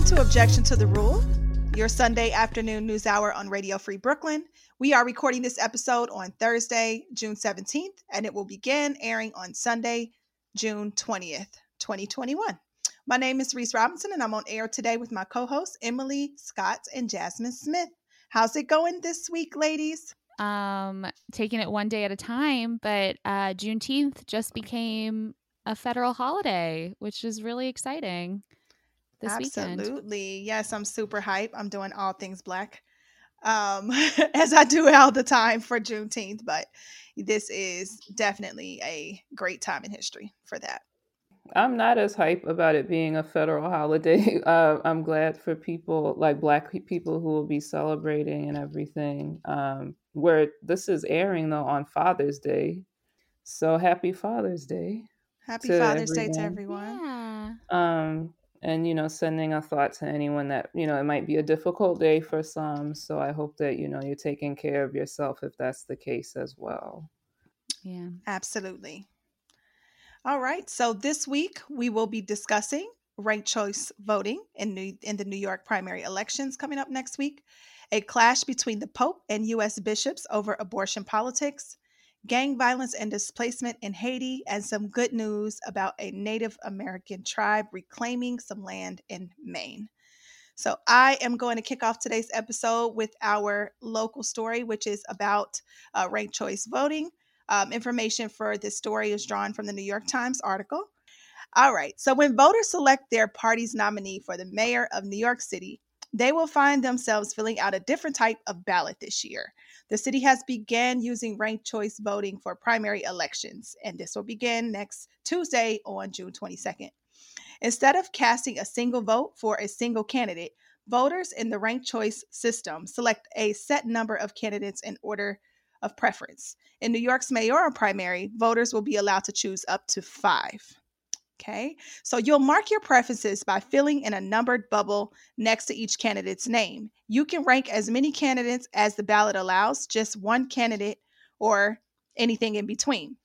Welcome to Objection to the Rule, your Sunday afternoon news hour on Radio Free Brooklyn. We are recording this episode on Thursday, June 17th, and it will begin airing on Sunday, June 20th, 2021. My name is Reese Robinson, and I'm on air today with my co hosts, Emily Scott and Jasmine Smith. How's it going this week, ladies? Um, taking it one day at a time, but uh, Juneteenth just became a federal holiday, which is really exciting this Absolutely. weekend. Yes, I'm super hype. I'm doing all things black. Um, as I do all the time for Juneteenth, but this is definitely a great time in history for that. I'm not as hype about it being a federal holiday. Uh, I'm glad for people like Black people who will be celebrating and everything. Um, where this is airing though on Father's Day, so happy Father's Day. Happy Father's everyone. Day to everyone. Yeah. Um, and you know sending a thought to anyone that you know it might be a difficult day for some so i hope that you know you're taking care of yourself if that's the case as well. Yeah. Absolutely. All right so this week we will be discussing ranked choice voting in new in the new york primary elections coming up next week a clash between the pope and u.s bishops over abortion politics gang violence and displacement in Haiti, and some good news about a Native American tribe reclaiming some land in Maine. So, I am going to kick off today's episode with our local story, which is about uh, ranked choice voting. Um, information for this story is drawn from the New York Times article. All right, so when voters select their party's nominee for the mayor of New York City, they will find themselves filling out a different type of ballot this year. The city has began using ranked choice voting for primary elections, and this will begin next Tuesday on June 22nd. Instead of casting a single vote for a single candidate, voters in the ranked choice system select a set number of candidates in order of preference. In New York's mayoral primary, voters will be allowed to choose up to five. Okay, so you'll mark your preferences by filling in a numbered bubble next to each candidate's name. You can rank as many candidates as the ballot allows, just one candidate or anything in between.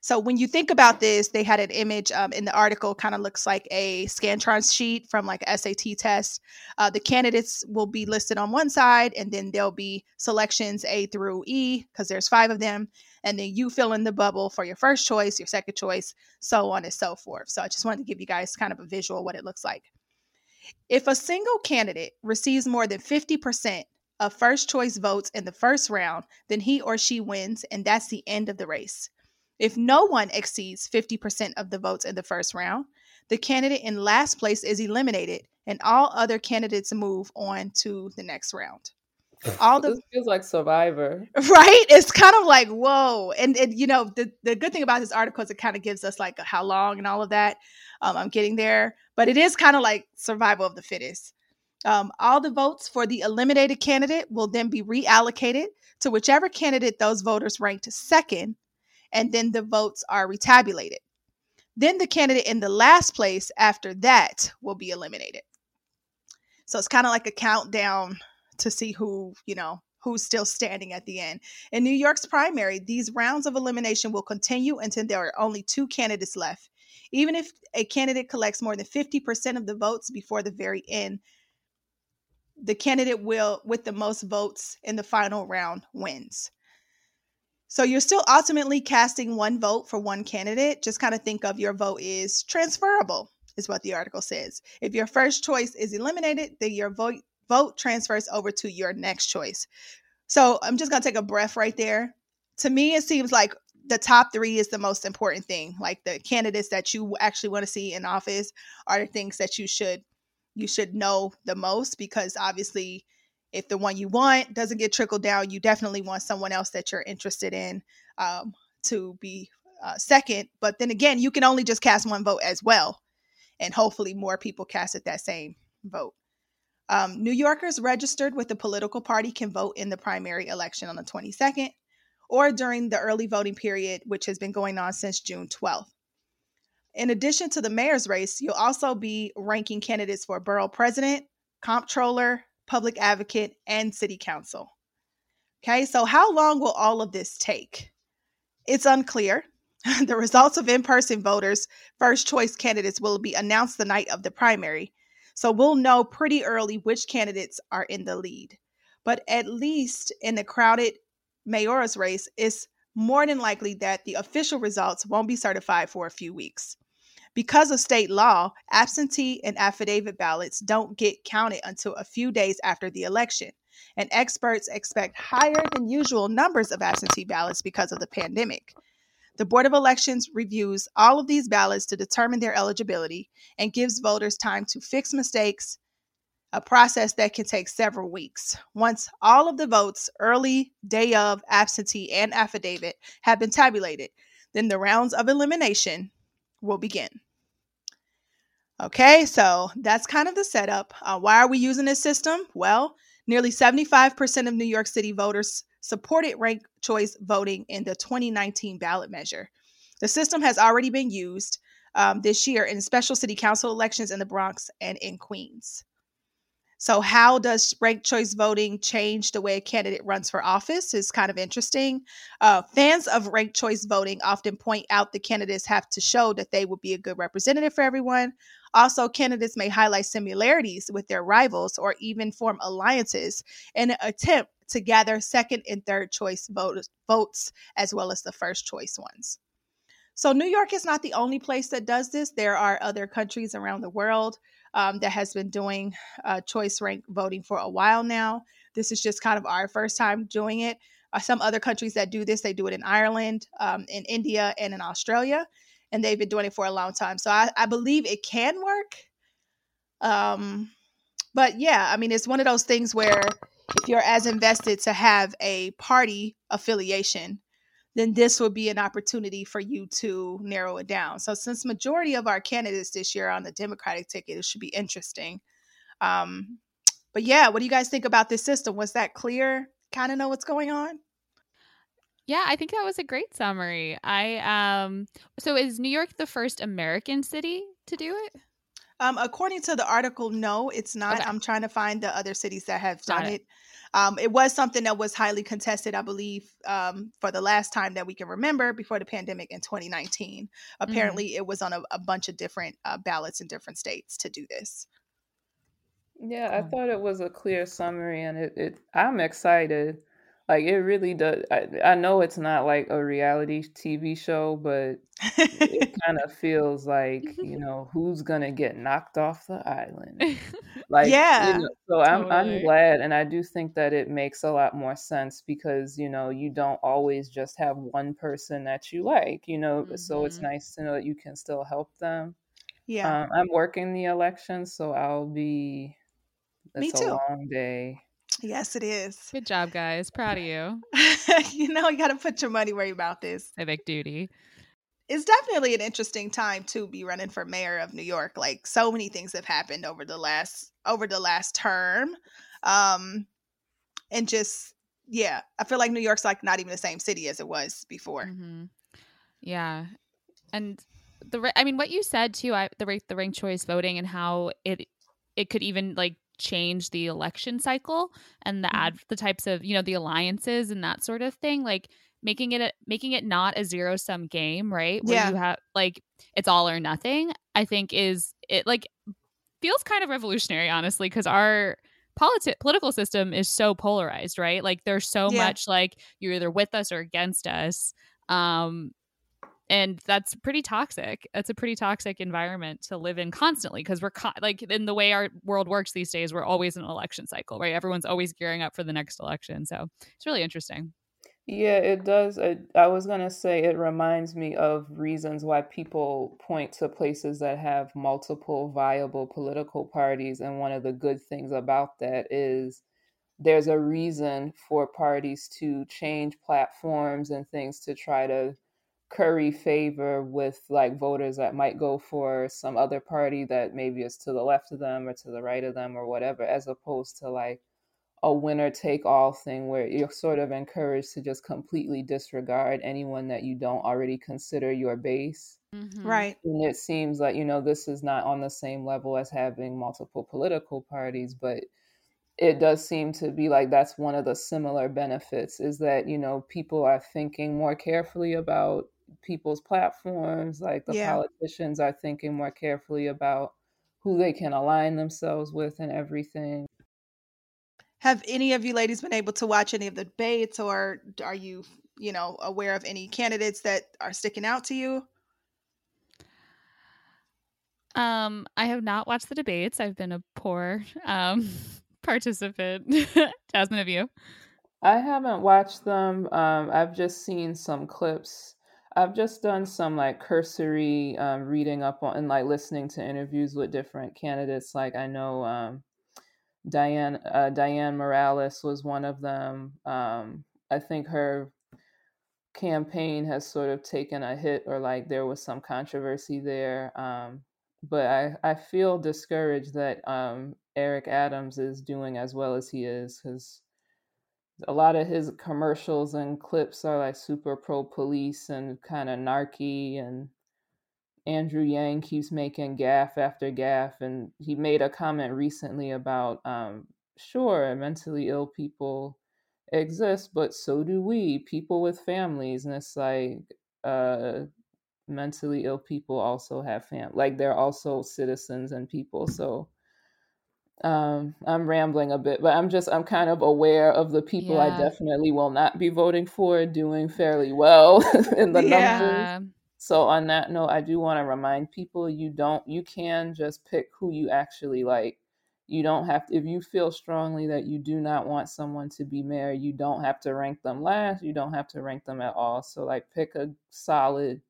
So when you think about this, they had an image um, in the article, kind of looks like a Scantron sheet from like SAT test. Uh, the candidates will be listed on one side, and then there'll be selections A through E because there's five of them, and then you fill in the bubble for your first choice, your second choice, so on and so forth. So I just wanted to give you guys kind of a visual what it looks like. If a single candidate receives more than 50% of first choice votes in the first round, then he or she wins, and that's the end of the race. If no one exceeds 50% of the votes in the first round, the candidate in last place is eliminated and all other candidates move on to the next round. All the this feels like Survivor, right? It's kind of like whoa, and, and you know the the good thing about this article is it kind of gives us like how long and all of that. Um, I'm getting there, but it is kind of like survival of the fittest. Um, all the votes for the eliminated candidate will then be reallocated to whichever candidate those voters ranked second and then the votes are retabulated. Then the candidate in the last place after that will be eliminated. So it's kind of like a countdown to see who, you know, who's still standing at the end. In New York's primary, these rounds of elimination will continue until there are only two candidates left. Even if a candidate collects more than 50% of the votes before the very end, the candidate will with the most votes in the final round wins. So you're still ultimately casting one vote for one candidate. Just kind of think of your vote is transferable, is what the article says. If your first choice is eliminated, then your vote vote transfers over to your next choice. So I'm just gonna take a breath right there. To me, it seems like the top three is the most important thing. Like the candidates that you actually want to see in office are the things that you should you should know the most because obviously if the one you want doesn't get trickled down, you definitely want someone else that you're interested in um, to be uh, second. But then again, you can only just cast one vote as well. And hopefully, more people casted that same vote. Um, New Yorkers registered with a political party can vote in the primary election on the 22nd or during the early voting period, which has been going on since June 12th. In addition to the mayor's race, you'll also be ranking candidates for borough president, comptroller, public advocate, and city council. Okay, so how long will all of this take? It's unclear. the results of in person voters' first choice candidates will be announced the night of the primary. So we'll know pretty early which candidates are in the lead. But at least in the crowded mayora's race, it's more than likely that the official results won't be certified for a few weeks. Because of state law, absentee and affidavit ballots don't get counted until a few days after the election, and experts expect higher than usual numbers of absentee ballots because of the pandemic. The Board of Elections reviews all of these ballots to determine their eligibility and gives voters time to fix mistakes, a process that can take several weeks. Once all of the votes, early, day of, absentee, and affidavit, have been tabulated, then the rounds of elimination will begin. Okay, so that's kind of the setup. Uh, why are we using this system? Well, nearly 75% of New York City voters supported ranked choice voting in the 2019 ballot measure. The system has already been used um, this year in special city council elections in the Bronx and in Queens. So, how does ranked choice voting change the way a candidate runs for office? Is kind of interesting. Uh, fans of ranked choice voting often point out the candidates have to show that they would be a good representative for everyone. Also, candidates may highlight similarities with their rivals or even form alliances in an attempt to gather second and third choice vote, votes as well as the first choice ones. So, New York is not the only place that does this. There are other countries around the world um, that has been doing uh, choice rank voting for a while now. This is just kind of our first time doing it. Uh, some other countries that do this, they do it in Ireland, um, in India, and in Australia, and they've been doing it for a long time. So I, I believe it can work. Um, but yeah, I mean, it's one of those things where if you're as invested to have a party affiliation then this would be an opportunity for you to narrow it down. So since majority of our candidates this year are on the Democratic ticket, it should be interesting. Um, but yeah, what do you guys think about this system? Was that clear? Kind of know what's going on? Yeah, I think that was a great summary. I um so is New York the first American city to do it? Um, according to the article, no, it's not. Okay. I'm trying to find the other cities that have done it. it. Um, it was something that was highly contested, I believe, um, for the last time that we can remember before the pandemic in 2019. Mm-hmm. Apparently, mm-hmm. it was on a, a bunch of different uh, ballots in different states to do this. Yeah, I thought it was a clear summary, and it, it I'm excited. Like it really does. I, I know it's not like a reality TV show, but it kind of feels like you know who's gonna get knocked off the island. Like yeah. You know, so I'm I'm glad, and I do think that it makes a lot more sense because you know you don't always just have one person that you like. You know, mm-hmm. so it's mm-hmm. nice to know that you can still help them. Yeah, um, I'm working the election, so I'll be. Me too. a long day. Yes, it is. Good job, guys. Proud of you. you know, you got to put your money where your mouth is. Civic duty. It's definitely an interesting time to be running for mayor of New York. Like so many things have happened over the last over the last term, um, and just yeah, I feel like New York's like not even the same city as it was before. Mm-hmm. Yeah, and the I mean, what you said too, I the the ranked choice voting and how it it could even like change the election cycle and the mm-hmm. ad the types of you know the alliances and that sort of thing like making it a, making it not a zero sum game right where yeah. you have like it's all or nothing i think is it like feels kind of revolutionary honestly because our politi- political system is so polarized right like there's so yeah. much like you're either with us or against us um and that's pretty toxic. It's a pretty toxic environment to live in constantly because we're co- like in the way our world works these days we're always in an election cycle right? Everyone's always gearing up for the next election so it's really interesting. Yeah it does I, I was going to say it reminds me of reasons why people point to places that have multiple viable political parties and one of the good things about that is there's a reason for parties to change platforms and things to try to curry favor with like voters that might go for some other party that maybe is to the left of them or to the right of them or whatever, as opposed to like a winner take all thing where you're sort of encouraged to just completely disregard anyone that you don't already consider your base. Mm-hmm. Right. And it seems like, you know, this is not on the same level as having multiple political parties, but it does seem to be like that's one of the similar benefits is that, you know, people are thinking more carefully about people's platforms like the yeah. politicians are thinking more carefully about who they can align themselves with and everything. Have any of you ladies been able to watch any of the debates or are you, you know, aware of any candidates that are sticking out to you? Um, I have not watched the debates. I've been a poor um participant. Jasmine, have you? I haven't watched them. Um, I've just seen some clips. I've just done some like cursory um, reading up on and like listening to interviews with different candidates. Like I know um, Diane uh, Dianne Morales was one of them. Um, I think her campaign has sort of taken a hit, or like there was some controversy there. Um, but I I feel discouraged that um, Eric Adams is doing as well as he is because a lot of his commercials and clips are like super pro police and kind of narky and Andrew Yang keeps making gaffe after gaffe and he made a comment recently about um, sure mentally ill people exist but so do we people with families and it's like uh, mentally ill people also have fam like they're also citizens and people so um, I'm rambling a bit, but I'm just I'm kind of aware of the people yeah. I definitely will not be voting for doing fairly well in the yeah. numbers. So on that note, I do want to remind people you don't you can just pick who you actually like. You don't have to if you feel strongly that you do not want someone to be mayor, you don't have to rank them last, you don't have to rank them at all. So like pick a solid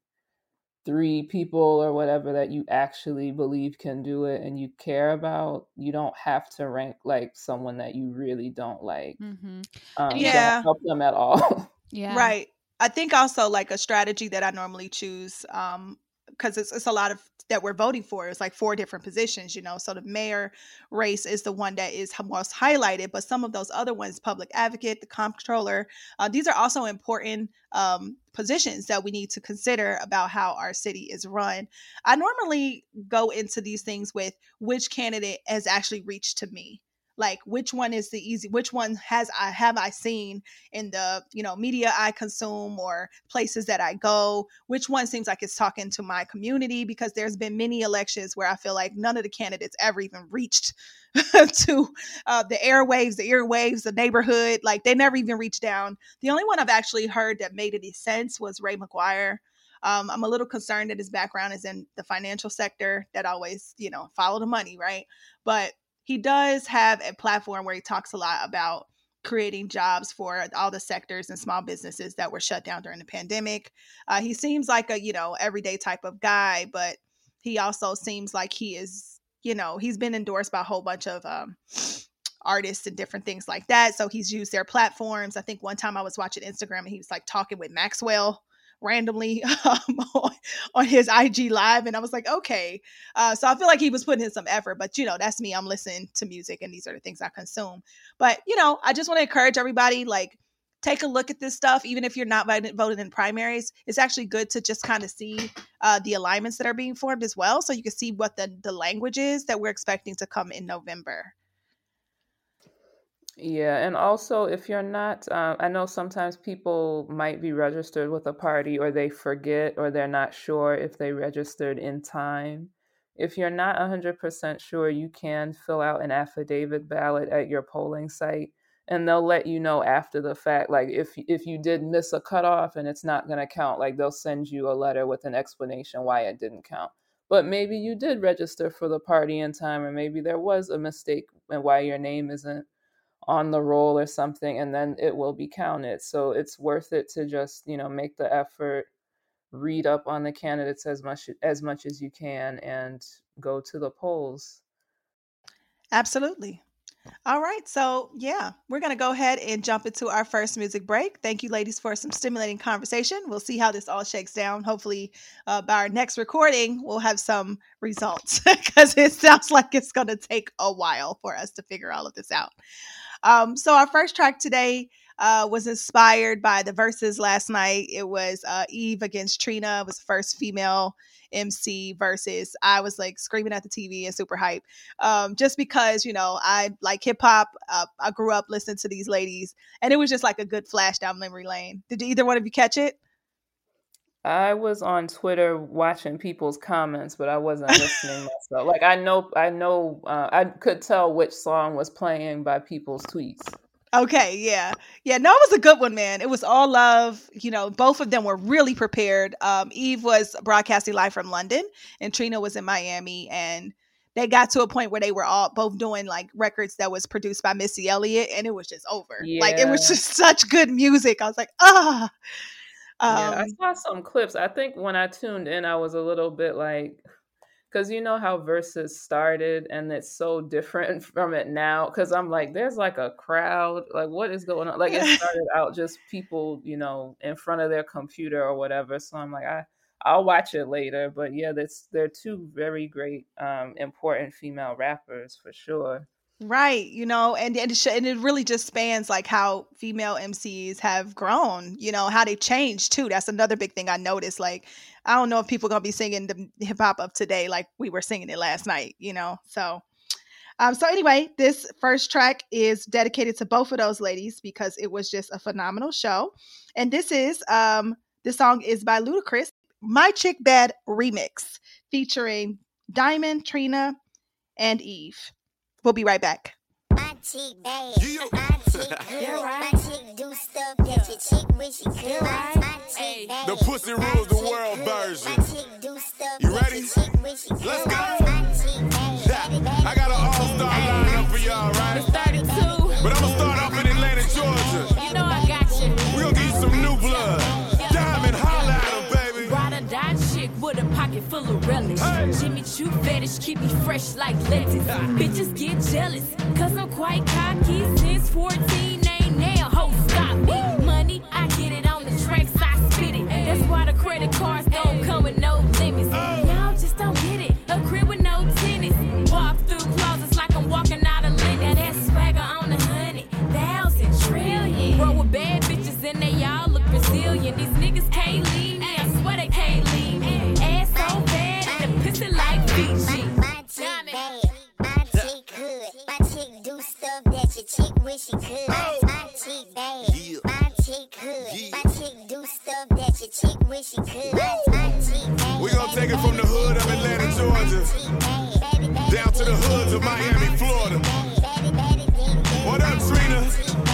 three people or whatever that you actually believe can do it and you care about, you don't have to rank like someone that you really don't like. Mm-hmm. Um, yeah, help them at all. Yeah, right. I think also like a strategy that I normally choose um, because it's, it's a lot of that we're voting for. It's like four different positions, you know. So the mayor race is the one that is most highlighted, but some of those other ones, public advocate, the comptroller, uh, these are also important um, positions that we need to consider about how our city is run. I normally go into these things with which candidate has actually reached to me like which one is the easy which one has i have i seen in the you know media i consume or places that i go? Which one seems like it's talking to my community? Because there's been many elections where i feel like none of the candidates ever even reached to uh, the airwaves the earwaves the neighborhood like they never even reached down. The only one i've actually heard that made any sense was ray mcguire. Um, I'm a little concerned that his background is in the financial sector that always, you know, follow the money, right? But he does have a platform where he talks a lot about creating jobs for all the sectors and small businesses that were shut down during the pandemic. Uh, he seems like a you know everyday type of guy, but he also seems like he is you know he's been endorsed by a whole bunch of um, artists and different things like that. So he's used their platforms. I think one time I was watching Instagram and he was like talking with Maxwell randomly um, on, on, his IG live, and I was like, okay. Uh, so I feel like he was putting in some effort, but you know, that's me. I'm listening to music, and these are the things I consume. But you know, I just want to encourage everybody, like, take a look at this stuff, even if you're not voting in primaries. It's actually good to just kind of see uh, the alignments that are being formed as well, so you can see what the the language is that we're expecting to come in November. Yeah, and also if you're not, uh, I know sometimes people might be registered with a party or they forget or they're not sure if they registered in time. If you're not 100% sure, you can fill out an affidavit ballot at your polling site and they'll let you know after the fact like if if you did miss a cutoff and it's not going to count like they'll send you a letter with an explanation why it didn't count but maybe you did register for the party in time or maybe there was a mistake and why your name isn't on the roll or something and then it will be counted. So it's worth it to just you know make the effort read up on the candidates as much as much as you can and go to the polls. Absolutely. All right so yeah we're going to go ahead and jump into our first music break. Thank you ladies for some stimulating conversation. We'll see how this all shakes down. Hopefully uh, by our next recording we'll have some results because it sounds like it's going to take a while for us to figure all of this out um, so our first track today uh, was inspired by the Verzuz last night. It was uh, Eve against Trina. It was the first female MC Verzuz. I was like screaming at the TV and super hype. Um, just because, you know, I like hip hop. Uh, I grew up listening to these ladies and it was just like a good flash down memory lane. Did either one of you catch it? I was on Twitter watching people's comments, but I wasn't listening myself. Like I know, I know, uh, I could tell which song was playing by people's tweets. Okay, yeah, yeah. No, it was a good one, man. It was all love. You know, both of them were really prepared. Um, Eve was broadcasting live from London, and Trina was in Miami, and they got to a point where they were all both doing like records that was produced by Missy Elliott, and it was just over. Yeah. Like it was just such good music. I was like, ah. Um, yeah, I um saw some clips. I think when I tuned in, I was a little bit like, because you know how Verzuz started, and it's so different from it now. Because I'm like, there's like a crowd. Like, what is going on? Like, it started out just people, you know, in front of their computer or whatever. So I'm like, I I'll watch it later. But yeah, that's they're two very great, um, important female rappers for sure. Right, you know, and and it, sh- and it really just spans like how female MCs have grown, you know, how they changed too. That's another big thing I noticed. Like, I don't know if people gonna be singing the hip hop of today like we were singing it last night, you know. So, um, so anyway, this first track is dedicated to both of those ladies because it was just a phenomenal show, and this is um, this song is by Ludacris, "My Chick Bad" remix featuring Diamond, Trina, and Eve. We'll be right back. My chick bad. My chick good. My chick do stuff that your chick wish she could. My chick bad. The pussy rules the world version. My chick do stuff you ready? Let's go. Full of relish. Hey. Jimmy Choo fetish, keep me fresh like lettuce. Ah! Bitches get jealous, cause I'm quite cocky since 14. Ain't now, ho, stop me. Could. Oh. My chick bad. My chick. Yeah. My chick do stuff that your chick wish she could. My chick bad. We gonna take it from the hood of Atlanta, Georgia, down to the hoods of Miami, Florida. What up, Trina?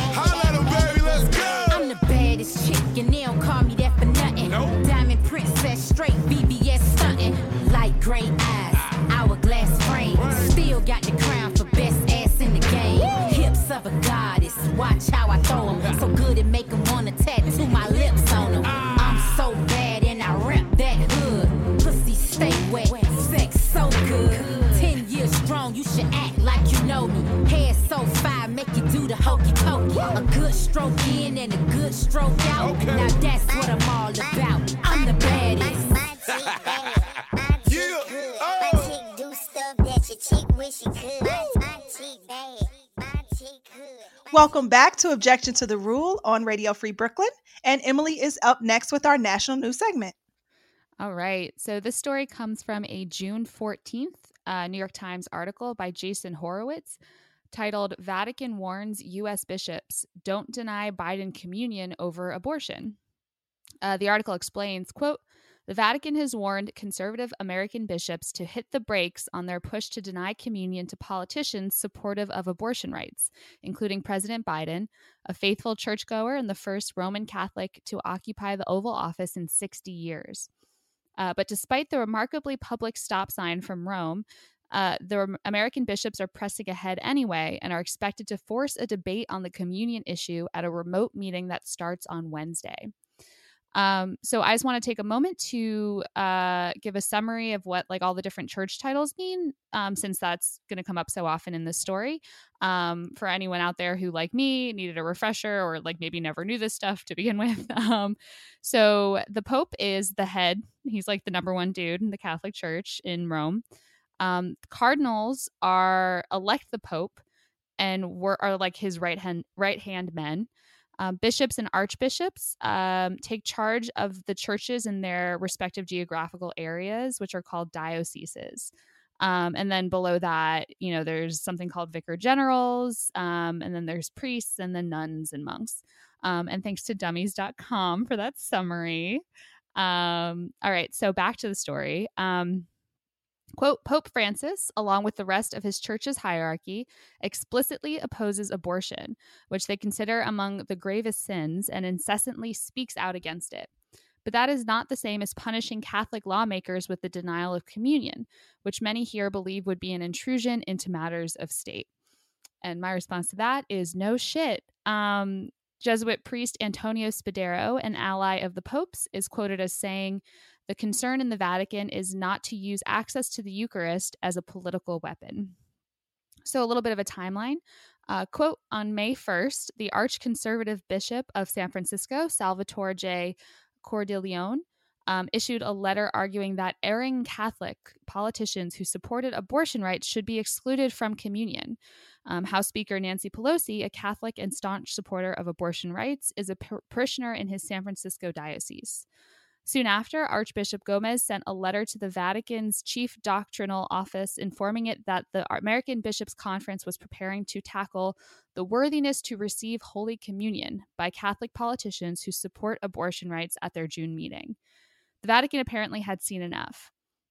How I throw them. So good it make them wanna tattoo my lips on them. I'm so bad and I rep that hood. Pussy stay wet, sex so good. Ten years strong, you should act like you know me. Hair so fine, make you do the hokey pokey. A good stroke in and a good stroke out. Now that's what I'm all about. Welcome back to Objection to the Rule on Radio Free Brooklyn. And Emily is up next with our national news segment. All right. So this story comes from a June 14th uh, New York Times article by Jason Horowitz titled Vatican Warns U.S. Bishops Don't Deny Biden Communion Over Abortion. Uh, the article explains, quote, the Vatican has warned conservative American bishops to hit the brakes on their push to deny communion to politicians supportive of abortion rights, including President Biden, a faithful churchgoer and the first Roman Catholic to occupy the Oval Office in 60 years. Uh, but despite the remarkably public stop sign from Rome, uh, the American bishops are pressing ahead anyway and are expected to force a debate on the communion issue at a remote meeting that starts on Wednesday. Um, so I just want to take a moment to uh, give a summary of what like all the different church titles mean, um, since that's going to come up so often in this story. Um, for anyone out there who, like me, needed a refresher or like maybe never knew this stuff to begin with. Um, so the Pope is the head; he's like the number one dude in the Catholic Church in Rome. Um, cardinals are elect the Pope and were are like his right hand right hand men. Um, bishops and archbishops um, take charge of the churches in their respective geographical areas, which are called dioceses. Um, and then below that, you know, there's something called vicar generals, um, and then there's priests, and then nuns and monks. Um, and thanks to dummies.com for that summary. Um, all right, so back to the story. Um, Quote Pope Francis, along with the rest of his church's hierarchy, explicitly opposes abortion, which they consider among the gravest sins, and incessantly speaks out against it. But that is not the same as punishing Catholic lawmakers with the denial of communion, which many here believe would be an intrusion into matters of state. And my response to that is no shit. Um, Jesuit priest Antonio Spadaro, an ally of the Pope's, is quoted as saying, The concern in the Vatican is not to use access to the Eucharist as a political weapon. So, a little bit of a timeline. Uh, quote On May 1st, the archconservative bishop of San Francisco, Salvatore J. Cordileone, um, issued a letter arguing that erring Catholic politicians who supported abortion rights should be excluded from communion. Um, House Speaker Nancy Pelosi, a Catholic and staunch supporter of abortion rights, is a par- parishioner in his San Francisco diocese. Soon after, Archbishop Gomez sent a letter to the Vatican's chief doctrinal office informing it that the American Bishops' Conference was preparing to tackle the worthiness to receive Holy Communion by Catholic politicians who support abortion rights at their June meeting. The Vatican apparently had seen enough.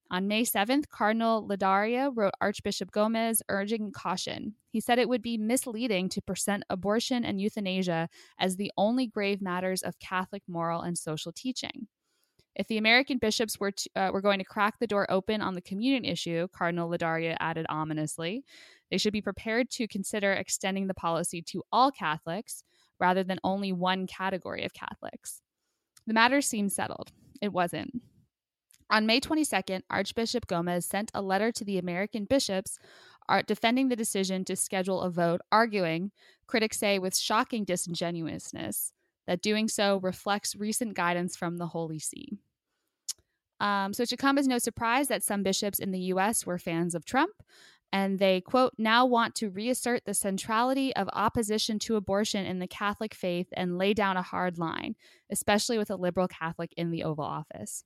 On May 7th, Cardinal Ladaria wrote Archbishop Gomez urging caution. He said it would be misleading to present abortion and euthanasia as the only grave matters of Catholic moral and social teaching. If the American bishops were, to, uh, were going to crack the door open on the communion issue, Cardinal Ladaria added ominously, they should be prepared to consider extending the policy to all Catholics rather than only one category of Catholics. The matter seemed settled. It wasn't. On May 22nd, Archbishop Gomez sent a letter to the American bishops uh, defending the decision to schedule a vote, arguing, critics say with shocking disingenuousness, that doing so reflects recent guidance from the Holy See. Um, so it should come as no surprise that some bishops in the US were fans of Trump, and they, quote, now want to reassert the centrality of opposition to abortion in the Catholic faith and lay down a hard line, especially with a liberal Catholic in the Oval Office.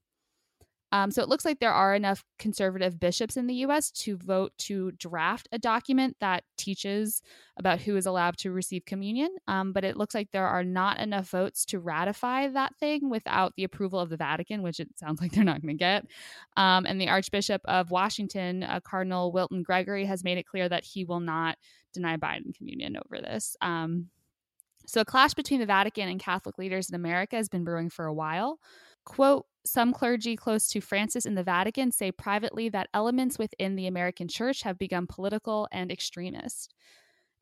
Um, so it looks like there are enough conservative bishops in the US to vote to draft a document that teaches about who is allowed to receive communion. Um, but it looks like there are not enough votes to ratify that thing without the approval of the Vatican, which it sounds like they're not going to get. Um, and the Archbishop of Washington, uh, Cardinal Wilton Gregory, has made it clear that he will not deny Biden communion over this. Um, so a clash between the Vatican and Catholic leaders in America has been brewing for a while. Quote, some clergy close to Francis in the Vatican say privately that elements within the American church have become political and extremist.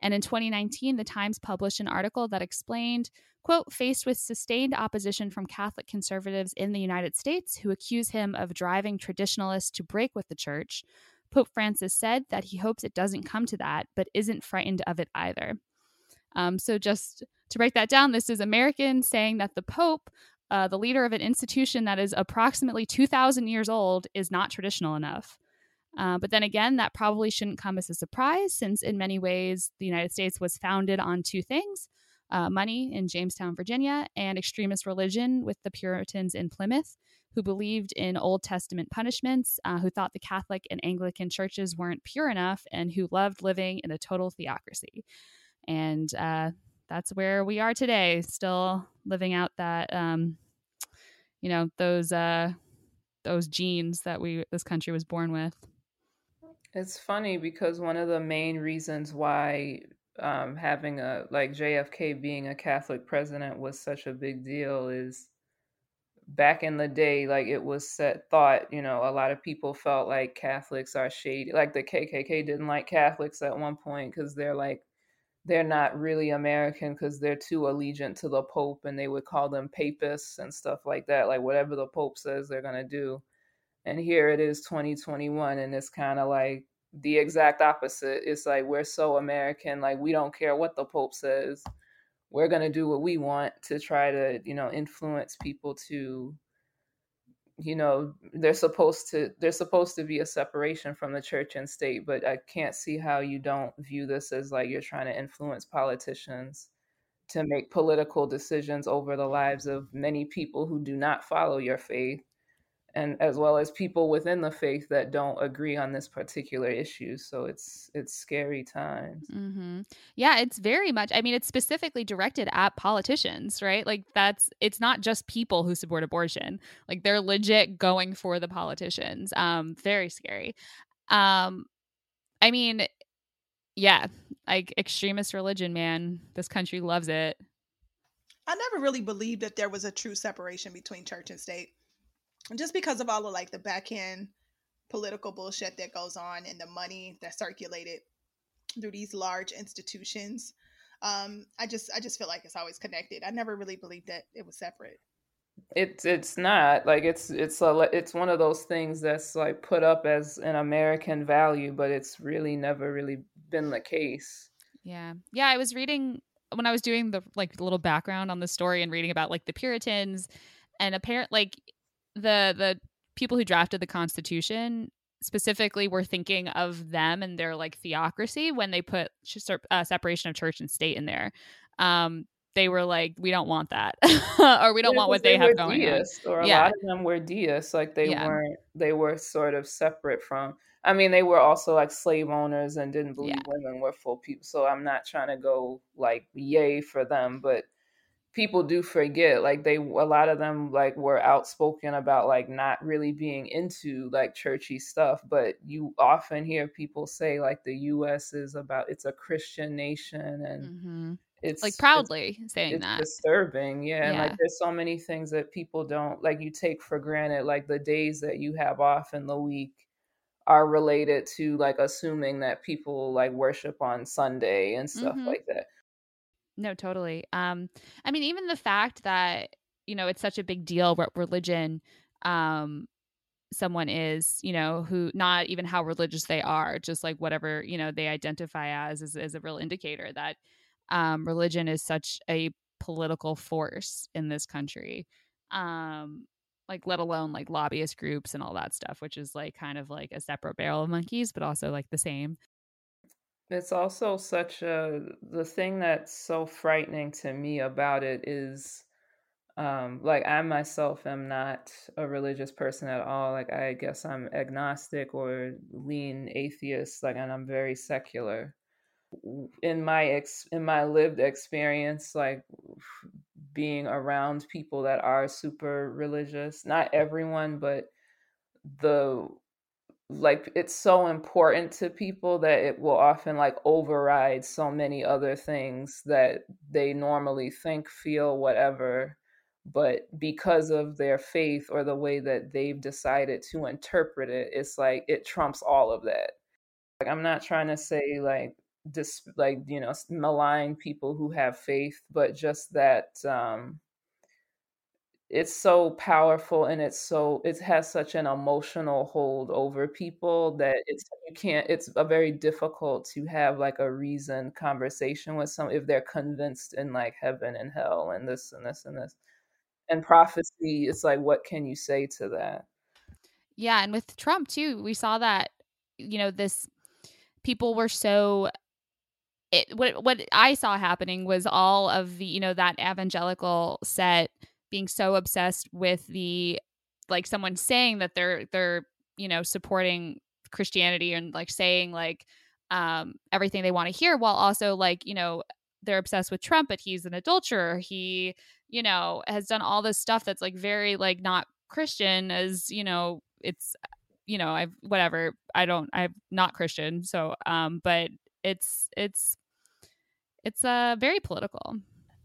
And in 2019, the Times published an article that explained, quote, faced with sustained opposition from Catholic conservatives in the United States who accuse him of driving traditionalists to break with the church, Pope Francis said that he hopes it doesn't come to that, but isn't frightened of it either. Um, so, just to break that down, this is American saying that the Pope uh, the leader of an institution that is approximately 2,000 years old is not traditional enough. Uh, but then again, that probably shouldn't come as a surprise, since in many ways the United States was founded on two things uh, money in Jamestown, Virginia, and extremist religion with the Puritans in Plymouth, who believed in Old Testament punishments, uh, who thought the Catholic and Anglican churches weren't pure enough, and who loved living in a total theocracy. And uh, that's where we are today, still living out that, um, you know, those uh, those genes that we this country was born with. It's funny because one of the main reasons why um, having a like JFK being a Catholic president was such a big deal is back in the day, like it was set thought, you know, a lot of people felt like Catholics are shady. Like the KKK didn't like Catholics at one point because they're like they're not really American because they're too allegiant to the Pope and they would call them papists and stuff like that. Like whatever the Pope says they're going to do. And here it is 2021 and it's kind of like the exact opposite. It's like we're so American, like we don't care what the Pope says. We're going to do what we want to try to, you know, influence people to you know they're supposed to there's supposed to be a separation from the church and state but i can't see how you don't view this as like you're trying to influence politicians to make political decisions over the lives of many people who do not follow your faith and as well as people within the faith that don't agree on this particular issue so it's it's scary times. Mm-hmm. yeah it's very much i mean it's specifically directed at politicians right? Like that's it's not just people who support abortion. Like they're legit going for the politicians. Um very scary. Um i mean yeah like extremist religion man. This country loves it. I never really believed that there was a true separation between church and state just because of all of like the back end political bullshit that goes on and the money that circulated through these large institutions um, i just i just feel like it's always connected. I never really believed that it was separate. It's it's not. Like it's it's a it's one of those things that's like put up as an american value but it's really never really been the case. Yeah. Yeah i was reading when i was doing the like little background on the story and reading about like the puritans and apparent like the the people who drafted the Constitution specifically were thinking of them and their like theocracy when they put uh, separation of church and state in there. Um, they were like, we don't want that, or we don't yeah, want what they, they have going deists, on. Or a yeah. lot of them were deists, like they yeah. weren't. They were sort of separate from. I mean, they were also like slave owners and didn't believe women were full people. So I'm not trying to go like yay for them, but people do forget like they a lot of them like were outspoken about like not really being into like churchy stuff but you often hear people say like the US is about it's a Christian nation and mm-hmm. it's like proudly it's, saying it's that disturbing yeah. yeah and like there's so many things that people don't like you take for granted like the days that you have off in the week are related to like assuming that people like worship on Sunday and stuff mm-hmm. like that no, totally. Um, I mean, even the fact that you know it's such a big deal what religion um someone is, you know, who not even how religious they are, just like whatever you know they identify as is, is a real indicator that um, religion is such a political force in this country. Um, like let alone like lobbyist groups and all that stuff, which is like kind of like a separate barrel of monkeys, but also like the same. It's also such a the thing that's so frightening to me about it is um like I myself am not a religious person at all. Like I guess I'm agnostic or lean atheist like and I'm very secular. In my ex in my lived experience like being around people that are super religious, not everyone but the like it's so important to people that it will often like override so many other things that they normally think feel whatever. But because of their faith or the way that they've decided to interpret it it's like it trumps all of that. Like i'm not trying to say like dis like you know malign people who have faith but just that um it's so powerful and it's so it has such an emotional hold over people that it's you can't it's a very difficult to have like a reasoned conversation with some if they're convinced in like heaven and hell and this and this and this. And prophecy it's like what can you say to that? Yeah and with trump too we saw that you know this people were so it what what i saw happening was all of the you know that evangelical set being so obsessed with the like someone saying that they're they're you know supporting christianity and like saying like um everything they want to hear while also like you know they're obsessed with trump but he's an adulterer. He you know has done all this stuff that's like very like not christian as you know it's you know i've whatever i don't i'm not christian so um but it's it's it's uh very political.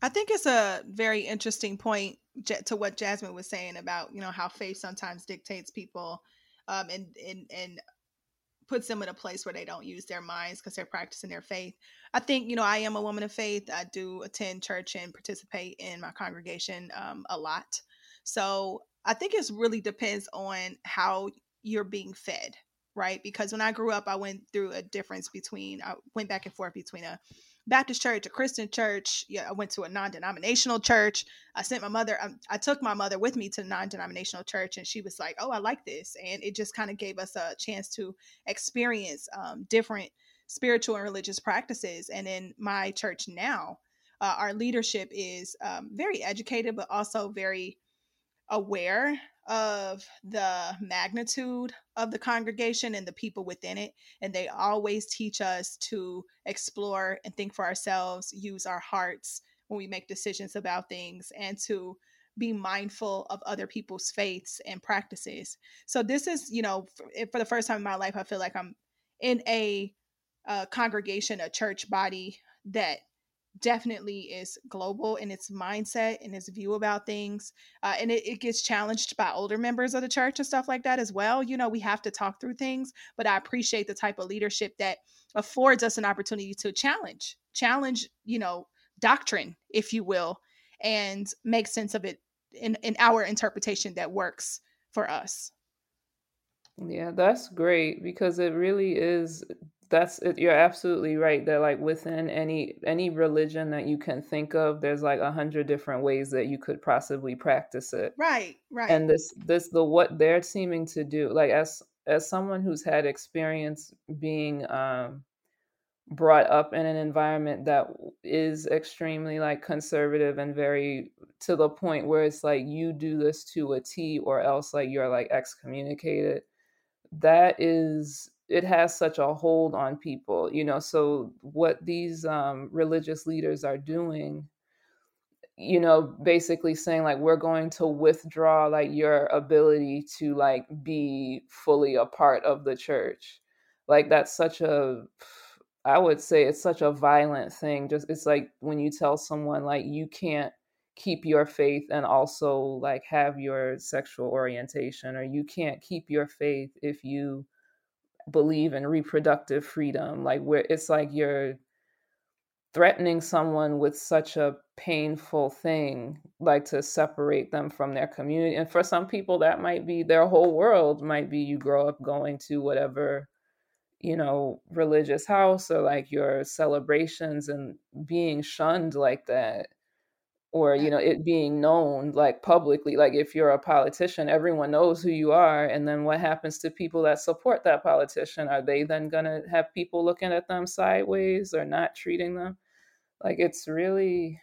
I think it's a very interesting point to what Jasmine was saying about you know how faith sometimes dictates people, um, and and and puts them in a place where they don't use their minds because they're practicing their faith. I think you know I am a woman of faith. I do attend church and participate in my congregation um, a lot. So I think it really depends on how you're being fed, right? Because when I grew up, I went through a difference between I went back and forth between a Baptist church, a Christian church. Yeah, I went to a non-denominational church. I sent my mother. I, um, I took my mother with me to the non-denominational church, and she was like, "Oh, I like this," and it just kind of gave us a chance to experience um, different spiritual and religious practices. And in my church now, uh, our leadership is um, very educated, but also very aware of the magnitude of the congregation and the people within it. And they always teach us to explore and think for ourselves, use our hearts when we make decisions about things, and to be mindful of other people's faiths and practices. So, this is, you know, for, eh, for the first time in my life, I feel like I'm in a, a congregation, a church body that definitely is global in its mindset and its view about things. Uh, and it, it, gets challenged by older members of the church and stuff like that as well. You know, we have to talk through things, but I appreciate the type of leadership that affords us an opportunity to challenge, challenge, you know, doctrine, if you will, and make sense of it in, in our interpretation that works for us. Yeah, that's great because it really is that's it, you're absolutely right that like within any any religion that you can think of there's like a hundred different ways that you could possibly practice it. Right right. And this this the what they're seeming to do like as as someone who's had experience being um brought up in an environment that is extremely like conservative and very to the point where it's like you do this to a T or else like you're like excommunicated that is it has such a hold on people you know so what these um, religious leaders are doing you know basically saying like we're going to withdraw like your ability to like be fully a part of the church. Like that's such a i would say it's such a violent thing just it's like when you tell someone like you can't keep your faith and also like have your sexual orientation or you can't keep your faith if you believe in reproductive freedom like where it's like you're threatening someone with such a painful thing like to separate them from their community and for some people that might be their whole world might be you grow up going to whatever you know religious house or like your celebrations and being shunned like that or you know it being known like publicly like if you're a politician everyone knows who you are and then what happens to people that support that politician? Are they then going to have people looking at them sideways or not treating them? Like it's really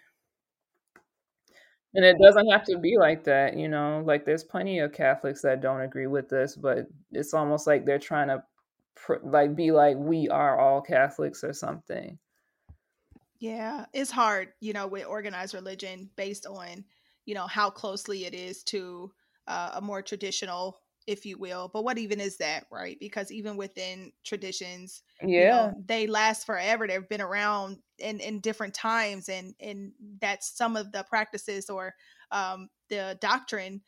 and it doesn't have to be like that you know? Like there's plenty of catholics that don't agree with this but it's almost like they're trying to like be like we are all catholics or something yeah, it's hard, you know, with organized religion based on, you know, how closely it is to uh, a more traditional, if you will. But what even is that, right? Because even within traditions, yeah, you know, they last forever. They've been around in in different times, and and that's some of the practices or um, the doctrine.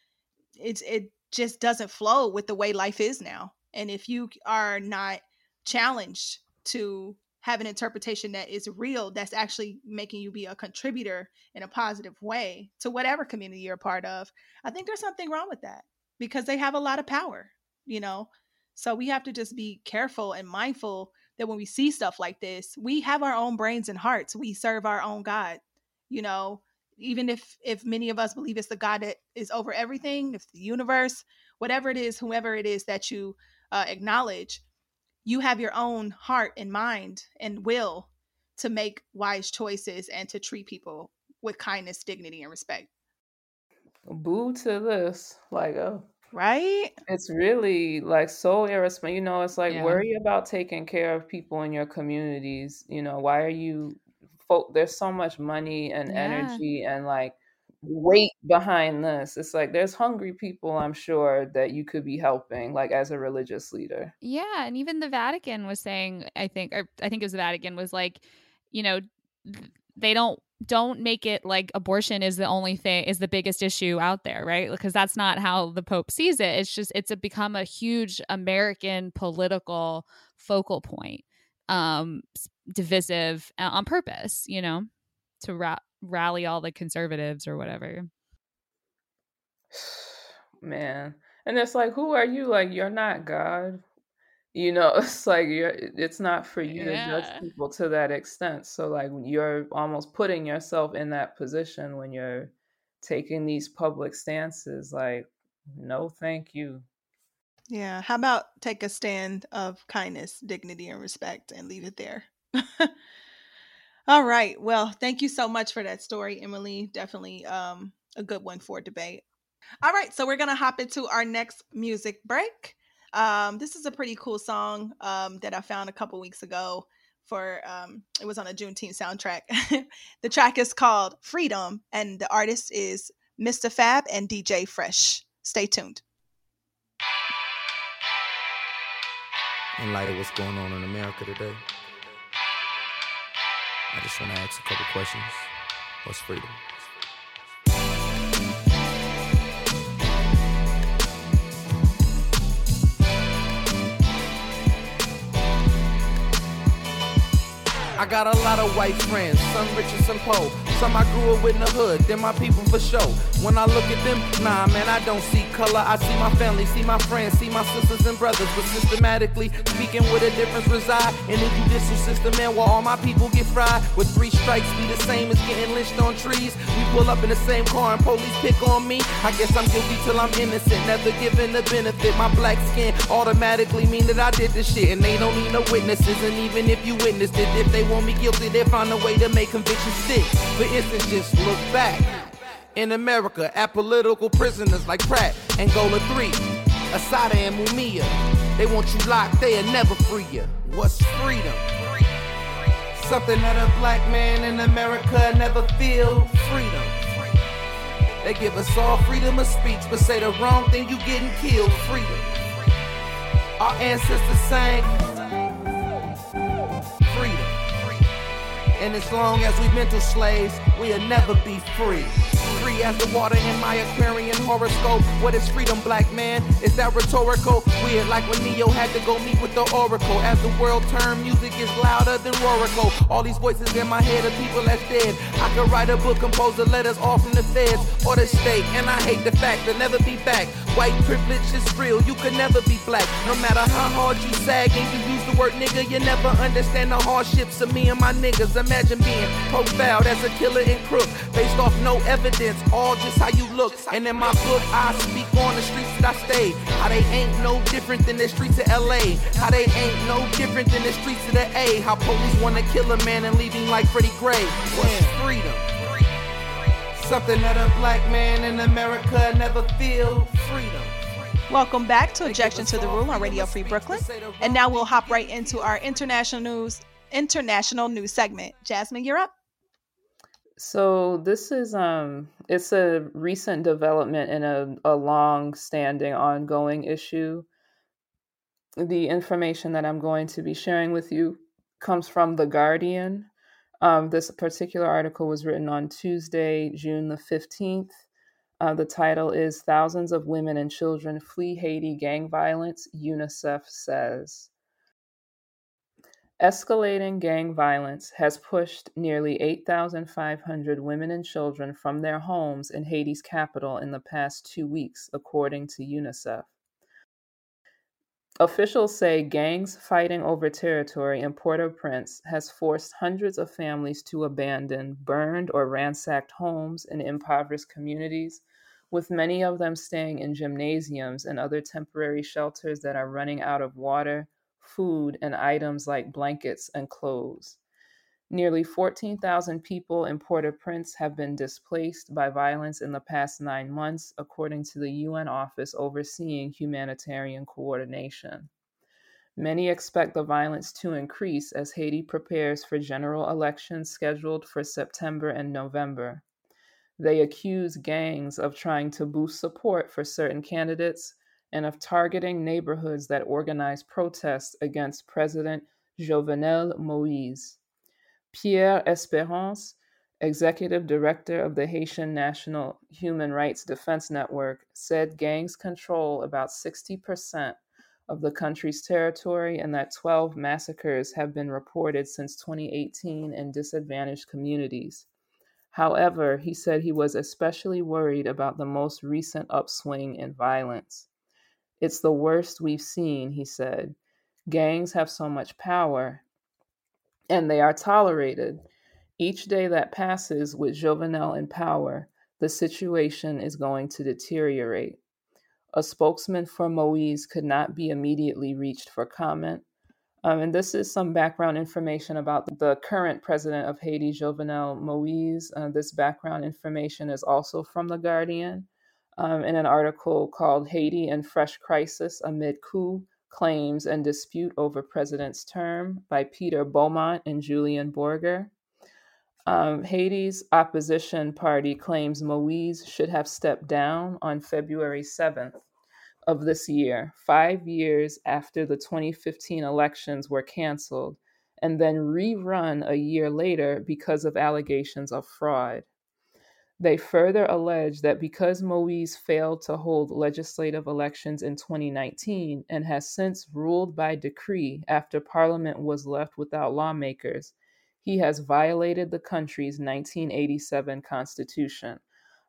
It's it just doesn't flow with the way life is now. And if you are not challenged to have an interpretation that is real that's actually making you be a contributor in a positive way to whatever community you're a part of i think there's something wrong with that because they have a lot of power you know? So we have to just be careful and mindful that when we see stuff like this we have our own brains and hearts. We serve our own god you know? Even if if many of us believe it's the god that is over everything if the universe whatever it is whoever it is that you uh, acknowledge you have your own heart and mind and will to make wise choices and to treat people with kindness, dignity, and respect. Boo to this. Like, oh. Right? It's really like so irresponsible. You know, it's like yeah. worry about taking care of people in your communities. You know, why are you folk there's so much money and yeah. energy and like weight behind this. It's like there's hungry people, I'm sure, that you could be helping, like as a religious leader. Yeah, and even the Vatican was saying, I think, or I think it was the Vatican was like, you know, they don't don't make it like abortion is the only thing is the biggest issue out there right because that's not how the pope sees it it's just it's a, become a huge american political focal point um divisive uh, on purpose you know to wrap rally all the conservatives or whatever. Man. And it's like, who are you? Like, you're not God. You know, it's like you're it's not for you yeah. to judge people to that extent. So like you're almost putting yourself in that position when you're taking these public stances like no thank you. Yeah, how about take a stand of kindness, dignity and respect and leave it there. All right. Well, thank you so much for that story, Emily. Definitely um, a good one for debate. All right, so we're gonna hop into our next music break. Um, this is a pretty cool song um, that I found a couple weeks ago. For um, it was on a Juneteenth soundtrack. the track is called "Freedom," and the artist is Mr. Fab and DJ Fresh. Stay tuned. In light of what's going on in America today, I just want to ask a couple questions. What's freedom? I got a lot of white friends, some rich and some poor. Some I grew up with in the hood, they're my people for sure. When I look at them, nah, man, I don't see color. I see my family, see my friends, see my sisters and brothers. But systematically speaking, where the difference reside in the judicial system, man, where all my people get fried. With three strikes be the same as getting lynched on trees. We pull up in the same car and police pick on me. I guess I'm guilty till I'm innocent, never given the benefit. My black skin automatically mean that I did this shit, and they don't need no witnesses. And even if you witnessed it, if they want me guilty, they find a way to make conviction stick. For instance, just look back. In America, at political prisoners like Pratt, Angola 3, Assata and Mumia. They want you locked, they'll never free you. What's freedom? Something that a black man in America never feel freedom. They give us all freedom of speech, but say the wrong thing, you getting killed. Freedom. Our ancestors sang freedom. And as long as we mental slaves, we'll never be free. Free as the water in my Aquarian horoscope. What is freedom, black man? Is that rhetorical? Weird, like when Neo had to go meet with the oracle. As the world turned, music is louder than Rorico. All these voices in my head are people that's dead. I could write a book, compose the letters all from the feds or the state. And I hate the fact they'll never be back. White privilege is real, you could never be black. No matter how hard you sag and you use the word nigga, you never understand the hardships of me and my niggas. Imagine being profiled as a killer and crook, based off no evidence, all just how you look. And in my book, I speak on the streets that I stay. How they ain't no different than the streets of LA. How they ain't no different than the streets of the A. How police wanna kill a man and leave him like Freddie Gray. What's freedom? Something that a black man in America never feel freedom. Welcome back to Objection to the Rule on Radio Free Brooklyn. And now we'll hop right into our international news international news segment. Jasmine, you're up. So this is um it's a recent development in a, a long standing ongoing issue. The information that I'm going to be sharing with you comes from The Guardian. Um, this particular article was written on Tuesday, June the 15th. Uh, the title is Thousands of Women and Children Flee Haiti Gang Violence, UNICEF says. Escalating gang violence has pushed nearly 8,500 women and children from their homes in Haiti's capital in the past two weeks, according to UNICEF. Officials say gangs fighting over territory in Port au Prince has forced hundreds of families to abandon burned or ransacked homes in impoverished communities, with many of them staying in gymnasiums and other temporary shelters that are running out of water, food, and items like blankets and clothes. Nearly 14,000 people in Port au Prince have been displaced by violence in the past nine months, according to the UN Office overseeing humanitarian coordination. Many expect the violence to increase as Haiti prepares for general elections scheduled for September and November. They accuse gangs of trying to boost support for certain candidates and of targeting neighborhoods that organize protests against President Jovenel Moise. Pierre Espérance, executive director of the Haitian National Human Rights Defense Network, said gangs control about 60% of the country's territory and that 12 massacres have been reported since 2018 in disadvantaged communities. However, he said he was especially worried about the most recent upswing in violence. It's the worst we've seen, he said. Gangs have so much power, and they are tolerated. Each day that passes with Jovenel in power, the situation is going to deteriorate. A spokesman for Moise could not be immediately reached for comment. Um, and this is some background information about the current president of Haiti, Jovenel Moise. Uh, this background information is also from The Guardian. Um, in an article called Haiti and Fresh Crisis Amid Coup Claims and Dispute Over President's Term by Peter Beaumont and Julian Borger. Um, Haiti's opposition party claims Moise should have stepped down on February 7th of this year, five years after the 2015 elections were canceled, and then rerun a year later because of allegations of fraud. They further allege that because Moise failed to hold legislative elections in 2019 and has since ruled by decree after Parliament was left without lawmakers, he has violated the country's 1987 Constitution.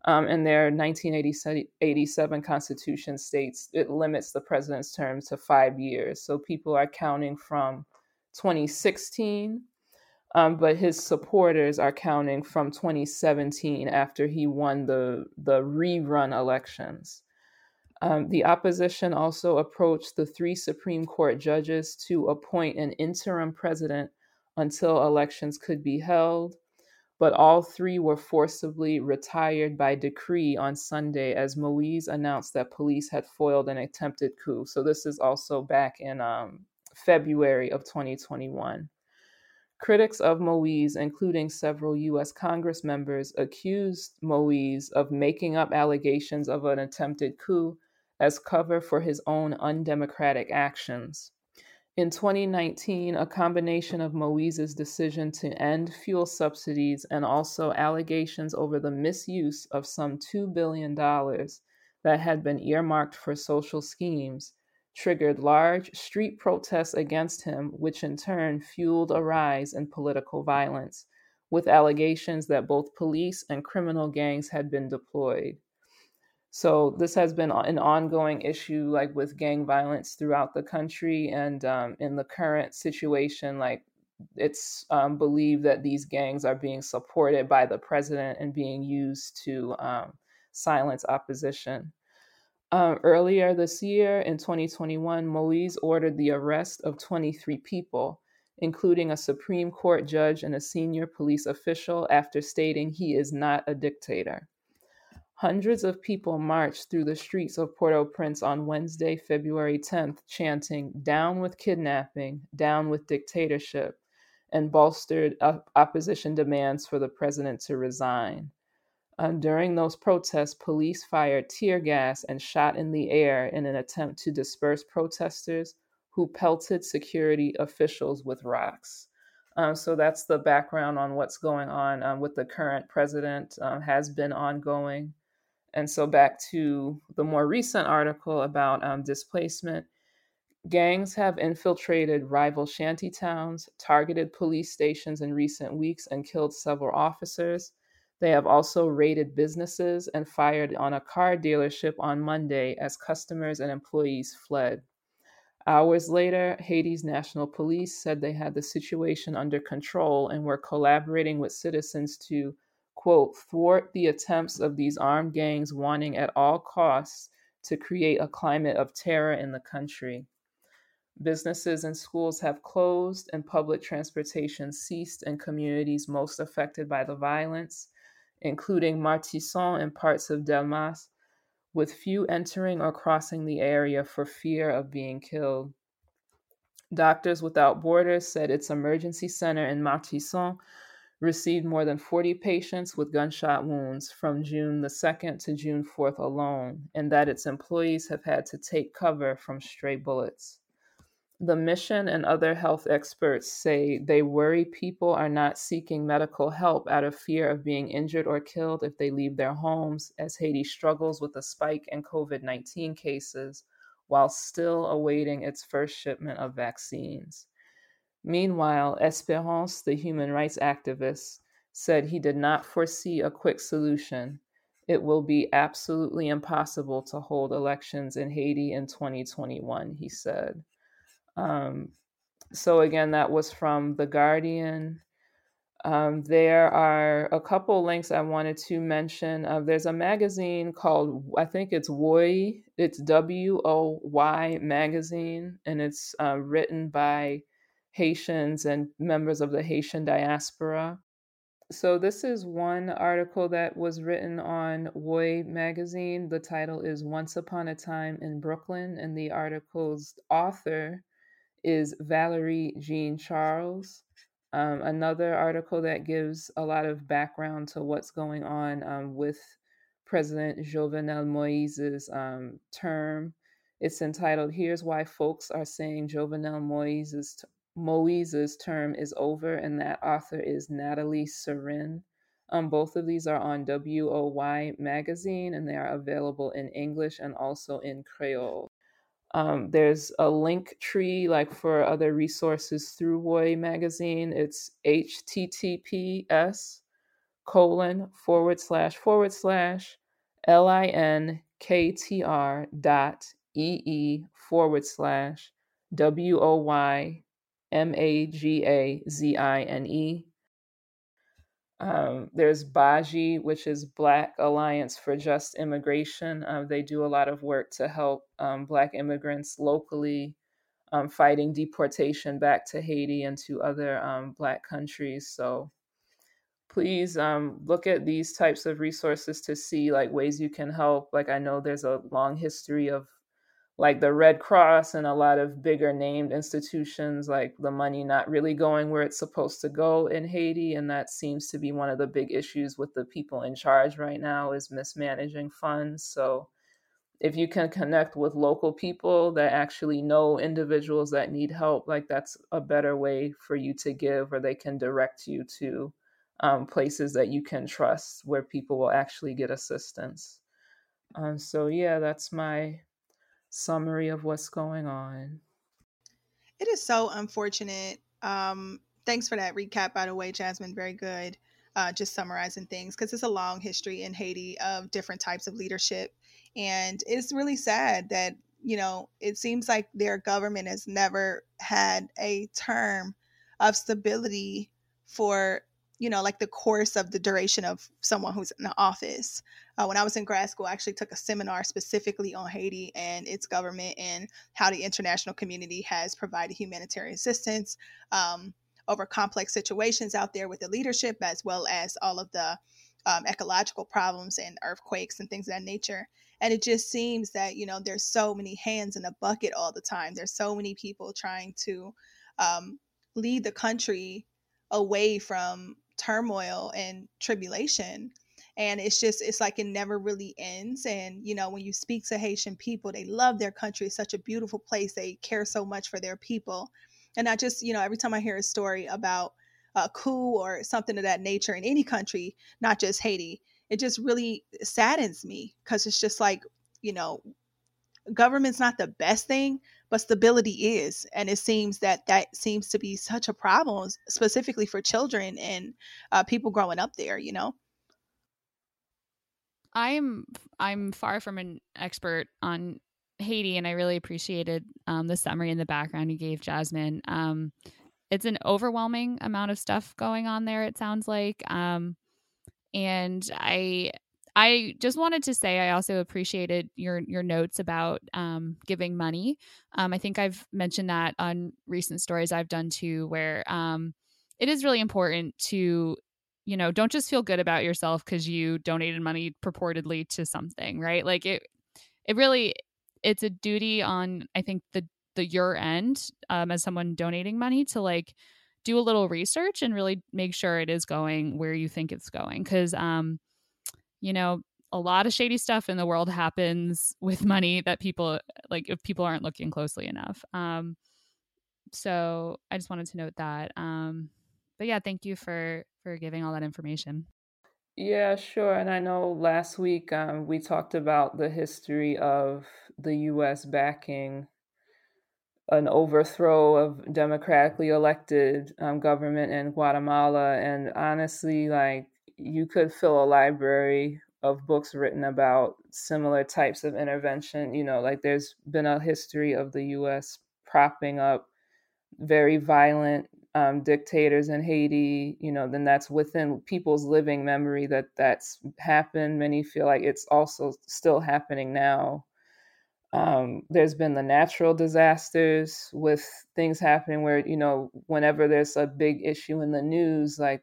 Um, and their 1987 Constitution states it limits the president's term to five years. So people are counting from 2016, um, but his supporters are counting from 2017 after he won the, the rerun elections. Um, the opposition also approached the three Supreme Court judges to appoint an interim president until elections could be held, but all three were forcibly retired by decree on Sunday as Moise announced that police had foiled an attempted coup. So this is also back in um, February of 2021. Critics of Moise, including several U.S. Congress members, accused Moise of making up allegations of an attempted coup as cover for his own undemocratic actions. In 2019, a combination of Moise's decision to end fuel subsidies and also allegations over the misuse of some $2 billion that had been earmarked for social schemes triggered large street protests against him, which in turn fueled a rise in political violence, with allegations that both police and criminal gangs had been deployed. So this has been an ongoing issue, like with gang violence throughout the country, and um, in the current situation, like it's um, believed that these gangs are being supported by the president and being used to um, silence opposition. Um, earlier this year, in 2021, Moise ordered the arrest of 23 people, including a Supreme Court judge and a senior police official, after stating he is not a dictator. Hundreds of people marched through the streets of Port au Prince on Wednesday, February 10th, chanting, Down with kidnapping, down with dictatorship, and bolstered op- opposition demands for the president to resign. Uh, during those protests, police fired tear gas and shot in the air in an attempt to disperse protesters who pelted security officials with rocks. Um, so that's the background on what's going on um, with the current president um, has been ongoing. And so, back to the more recent article about um, displacement, gangs have infiltrated rival shanty towns, targeted police stations in recent weeks, and killed several officers. They have also raided businesses and fired on a car dealership on Monday as customers and employees fled. Hours later, Haiti's national police said they had the situation under control and were collaborating with citizens to quote, thwart the attempts of these armed gangs wanting at all costs to create a climate of terror in the country. Businesses and schools have closed, and public transportation ceased in communities most affected by the violence, including Martissant and parts of Delmas, with few entering or crossing the area for fear of being killed. Doctors Without Borders said its emergency center in Martissant received more than 40 patients with gunshot wounds from June the 2nd to June 4th alone, and that its employees have had to take cover from stray bullets. The mission and other health experts say they worry people are not seeking medical help out of fear of being injured or killed if they leave their homes, as Haiti struggles with a spike in COVID 19 cases while still awaiting its first shipment of vaccines. Meanwhile, Esperance, the human rights activist, said he did not foresee a quick solution. It will be absolutely impossible to hold elections in Haiti in 2021, he said. Um, so, again, that was from The Guardian. Um, there are a couple links I wanted to mention. Uh, there's a magazine called, I think it's Woy, it's W O Y magazine, and it's uh, written by Haitians and members of the Haitian diaspora. So this is one article that was written on Woy magazine. The title is Once Upon a Time in Brooklyn, and the article's author is Valerie Jean Charles. Um, another article that gives a lot of background to what's going on um, with President Jovenel Moise's um, term. It's entitled "Here's Why Folks Are Saying Jovenel Moise's Moise's term is over," and that author is Natalie Serin. Um, both of these are on WOY magazine, and they are available in English and also in Creole. Um, there's a link tree like for other resources through Woy magazine. It's https colon forward slash forward slash linktr dot ee forward slash w o y m a g a z i n e um, there's BAJI, which is Black Alliance for Just Immigration. Uh, they do a lot of work to help um, Black immigrants locally um, fighting deportation back to Haiti and to other um, Black countries. So please um, look at these types of resources to see like ways you can help. Like I know there's a long history of like the Red Cross and a lot of bigger named institutions, like the money not really going where it's supposed to go in Haiti. And that seems to be one of the big issues with the people in charge right now is mismanaging funds. So if you can connect with local people that actually know individuals that need help, like that's a better way for you to give, or they can direct you to um, places that you can trust where people will actually get assistance. Um, so yeah, that's my summary of what's going on. It is so unfortunate. Um, thanks for that recap, by the way, Jasmine. Very good. Uh, just summarizing things because it's a long history in Haiti of different types of leadership. And it's really sad that, you know, it seems like their government has never had a term of stability for you know, like the course of the duration of someone who's in the office. Uh, when I was in grad school, I actually took a seminar specifically on Haiti and its government and how the international community has provided humanitarian assistance um, over complex situations out there with the leadership, as well as all of the um, ecological problems and earthquakes and things of that nature. And it just seems that, you know, there's so many hands in a bucket all the time. There's so many people trying to um, lead the country away from turmoil and tribulation and it's just it's like it never really ends and you know when you speak to haitian people they love their country it's such a beautiful place they care so much for their people and i just you know every time i hear a story about a coup or something of that nature in any country not just haiti it just really saddens me because it's just like you know government's not the best thing but stability is and it seems that that seems to be such a problem specifically for children and uh, people growing up there you know? I'm i'm far from an expert on haiti and i really appreciated um, the summary and the background you gave jasmine. Um, it's an overwhelming amount of stuff going on there it sounds like um, and i I just wanted to say I also appreciated your your notes about um, giving money. Um, I think I've mentioned that on recent stories I've done too, where um, it is really important to you know don't just feel good about yourself because you donated money purportedly to something, right? Like it it really it's a duty on I think the the your end um, as someone donating money to like do a little research and really make sure it is going where you think it's going because um you know, a lot of shady stuff in the world happens with money that people like if people aren't looking closely enough. Um, so I just wanted to note that. Um, but yeah, thank you for for giving all that information. Yeah, sure. And I know last week um, we talked about the history of the U.S. backing an overthrow of democratically elected um, government in Guatemala. And honestly, like you could fill a library of books written about similar types of intervention. You know, like there's been a history of the US propping up very violent um, dictators in Haiti, you know, then that's within people's living memory that that's happened. Many feel like it's also still happening now. Um, there's been the natural disasters with things happening where, you know, whenever there's a big issue in the news, like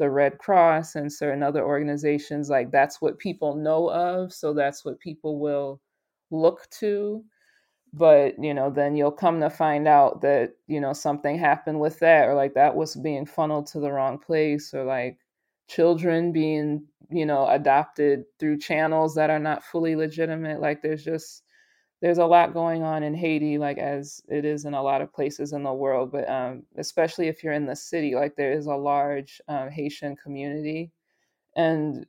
the Red Cross and certain other organizations, like that's what people know of. So that's what people will look to. But, you know, then you'll come to find out that, you know, something happened with that, or like that was being funneled to the wrong place, or like children being, you know, adopted through channels that are not fully legitimate. Like there's just, there's a lot going on in Haiti, like as it is in a lot of places in the world, but um, especially if you're in the city, like there is a large um, Haitian community. And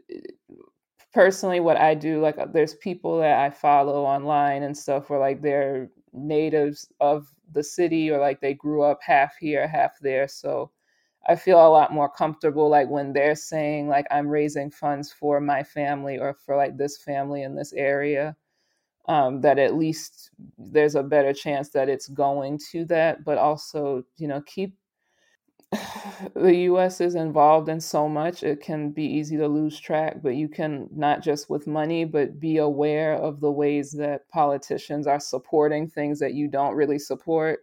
personally, what I do, like uh, there's people that I follow online and stuff where like they're natives of the city or like they grew up half here, half there. So I feel a lot more comfortable like when they're saying like I'm raising funds for my family or for like this family in this area um, that at least there's a better chance that it's going to that. But also, you know, keep the US is involved in so much, it can be easy to lose track, but you can not just with money, but be aware of the ways that politicians are supporting things that you don't really support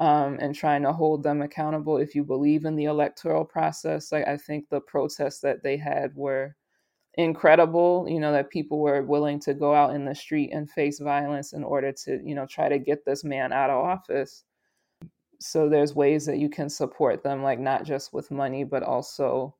um, and trying to hold them accountable if you believe in the electoral process. Like, I think the protests that they had were incredible you know that people were willing to go out in the street and face violence in order to you know try to get this man out of office. So there's ways that you can support them like not just with money but also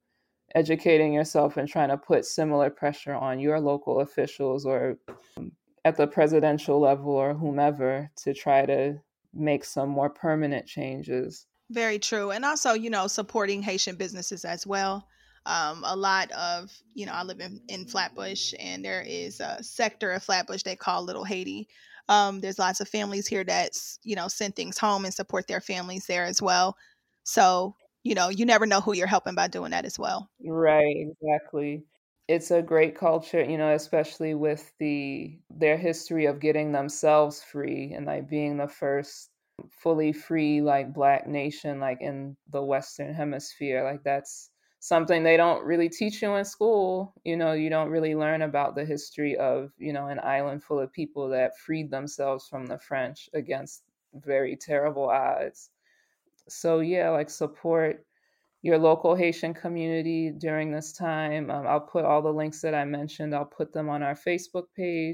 educating yourself and trying to put similar pressure on your local officials or um, at the presidential level or whomever to try to make some more permanent changes. Very true and also you know supporting haitian businesses as well um, a lot of you know i live in, in flatbush and there is a sector of flatbush they call little haiti. Um, there's lots of families here that you know send things home and support their families there as well. So you know you never know who you're helping by doing that as well. Right exactly. It's a great culture you know especially with the their history of getting themselves free and like being the first fully free like black nation like in the western hemisphere like that's something they don't really teach you in school. You know, you don't really learn about the history of, you know, an island full of people that freed themselves from the French against very terrible odds. So, yeah, like support your local Haitian community during this time. Um, I'll put all the links that I mentioned, I'll put them on our Facebook page.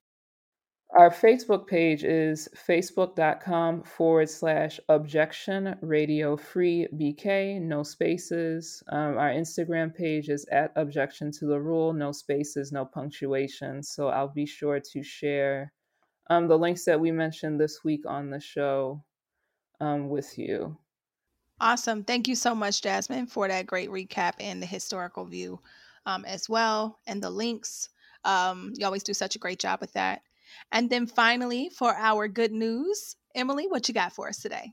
Our Facebook page is facebook.com forward slash objection radio free BK, no spaces. Um, our Instagram page is at objection to the rule, no spaces, no punctuation. So I'll be sure to share um, the links that we mentioned this week on the show um, with you. Awesome. Thank you so much, Jasmine, for that great recap and the historical view um, as well, and the links. Um, you always do such a great job with that. And then finally, for our good news, Emily, what you got for us today?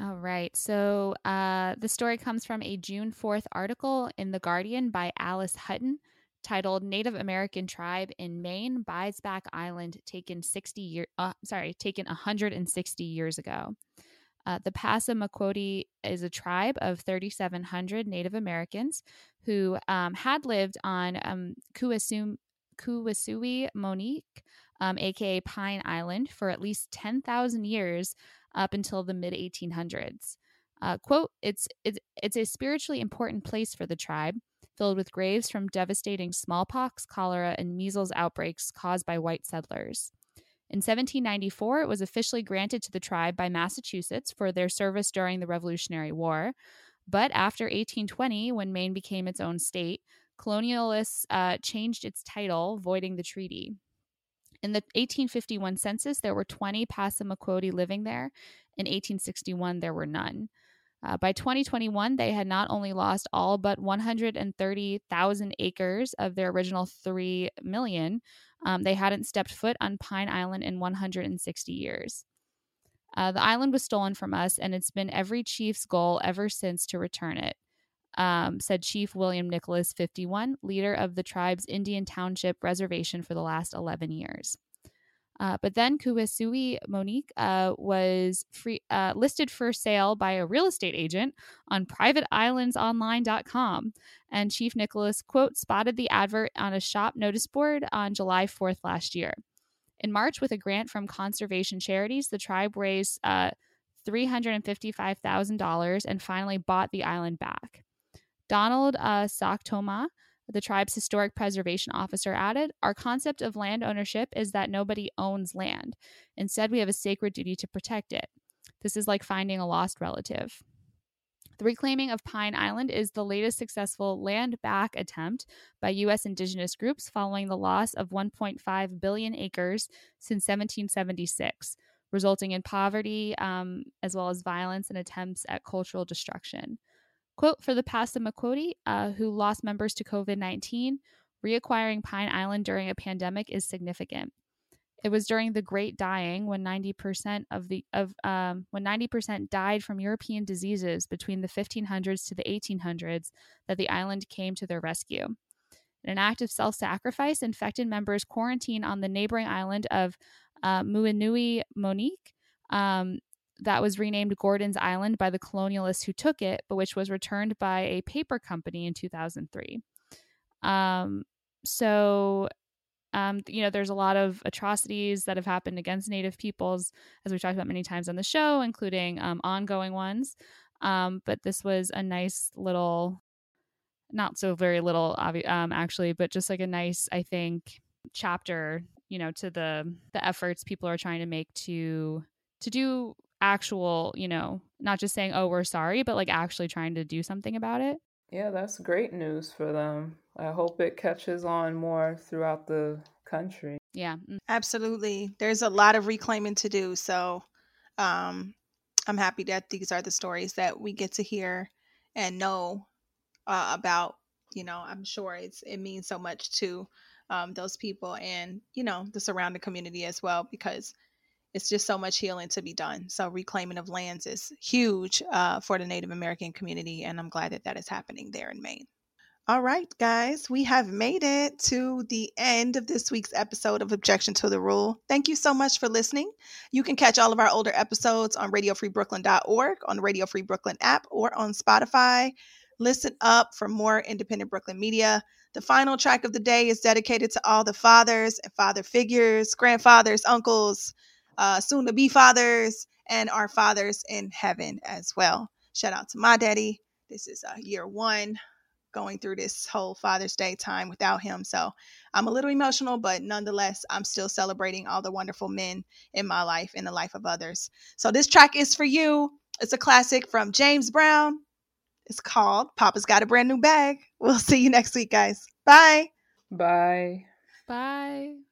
All right. So uh, the story comes from a June 4th article in The Guardian by Alice Hutton titled Native American Tribe in Maine buys back island taken 60 year uh, sorry, taken 160 years ago. Uh, the Passamaquoddy is a tribe of 3,700 Native Americans who um, had lived on um, Kuwesum, Monique um, aka Pine Island, for at least 10,000 years up until the mid 1800s. Uh, quote, it's, it's, it's a spiritually important place for the tribe, filled with graves from devastating smallpox, cholera, and measles outbreaks caused by white settlers. In 1794, it was officially granted to the tribe by Massachusetts for their service during the Revolutionary War. But after 1820, when Maine became its own state, colonialists uh, changed its title, voiding the treaty. In the 1851 census, there were 20 Passamaquoddy living there. In 1861, there were none. Uh, by 2021, they had not only lost all but 130,000 acres of their original 3 million, um, they hadn't stepped foot on Pine Island in 160 years. Uh, the island was stolen from us, and it's been every chief's goal ever since to return it um, said Chief William Nicholas, 51, leader of the tribe's Indian Township Reservation for the last 11 years. Uh, but then Kuwesui Monique uh, was free, uh, listed for sale by a real estate agent on privateislandsonline.com. And Chief Nicholas, quote, spotted the advert on a shop notice board on July 4th last year. In March, with a grant from conservation charities, the tribe raised uh, $355,000 and finally bought the island back. Donald uh, the tribe's historic preservation officer, added Our concept of land ownership is that nobody owns land. Instead, we have a sacred duty to protect it. This is like finding a lost relative. The reclaiming of Pine Island is the latest successful land back attempt by U.S. indigenous groups following the loss of 1.5 billion acres since 1776, resulting in poverty um, as well as violence and attempts at cultural destruction. Quote For the Passamaquoddy, uh, who lost members to COVID 19, reacquiring Pine Island during a pandemic is significant. It was during the Great Dying when 90% of the of um, when 90% died from European diseases between the 1500s to the 1800s that the island came to their rescue. In an act of self-sacrifice, infected members quarantine on the neighboring island of uh, Muinui Monique. Um, that was renamed Gordon's Island by the colonialists who took it, but which was returned by a paper company in 2003. Um, so um, you know, there's a lot of atrocities that have happened against Native peoples, as we've talked about many times on the show, including um, ongoing ones. Um, but this was a nice little, not so very little, um, actually, but just like a nice, I think, chapter, you know, to the the efforts people are trying to make to to do actual, you know, not just saying, "Oh, we're sorry," but like actually trying to do something about it. Yeah, that's great news for them. I hope it catches on more throughout the country. Yeah. Mm. Absolutely. There's a lot of reclaiming to do. So um, I'm happy that these are the stories that we get to hear and know uh, about. You know, I'm sure it's it means so much to um, those people and, you know, the surrounding community as well because it's just so much healing to be done. So reclaiming of lands is huge uh, for the Native American community, and I'm glad that that is happening there in Maine. All right, guys, we have made it to the end of this week's episode of Objection to the Rule. Thank you so much for listening. You can catch all of our older episodes on radiofreebrooklyn.org, on the Radio Free Brooklyn app, or on Spotify. Listen up for more independent Brooklyn media. The final track of the day is dedicated to all the fathers and father figures, grandfathers, uncles, uh, soon to be fathers, and our fathers in heaven as well. Shout out to my daddy. This is uh, year one going through this whole Father's Day time without him. So I'm a little emotional, but nonetheless, I'm still celebrating all the wonderful men in my life and the life of others. So this track is for you. It's a classic from James Brown. It's called Papa's Got a Brand New Bag. We'll see you next week, guys. Bye. Bye. Bye.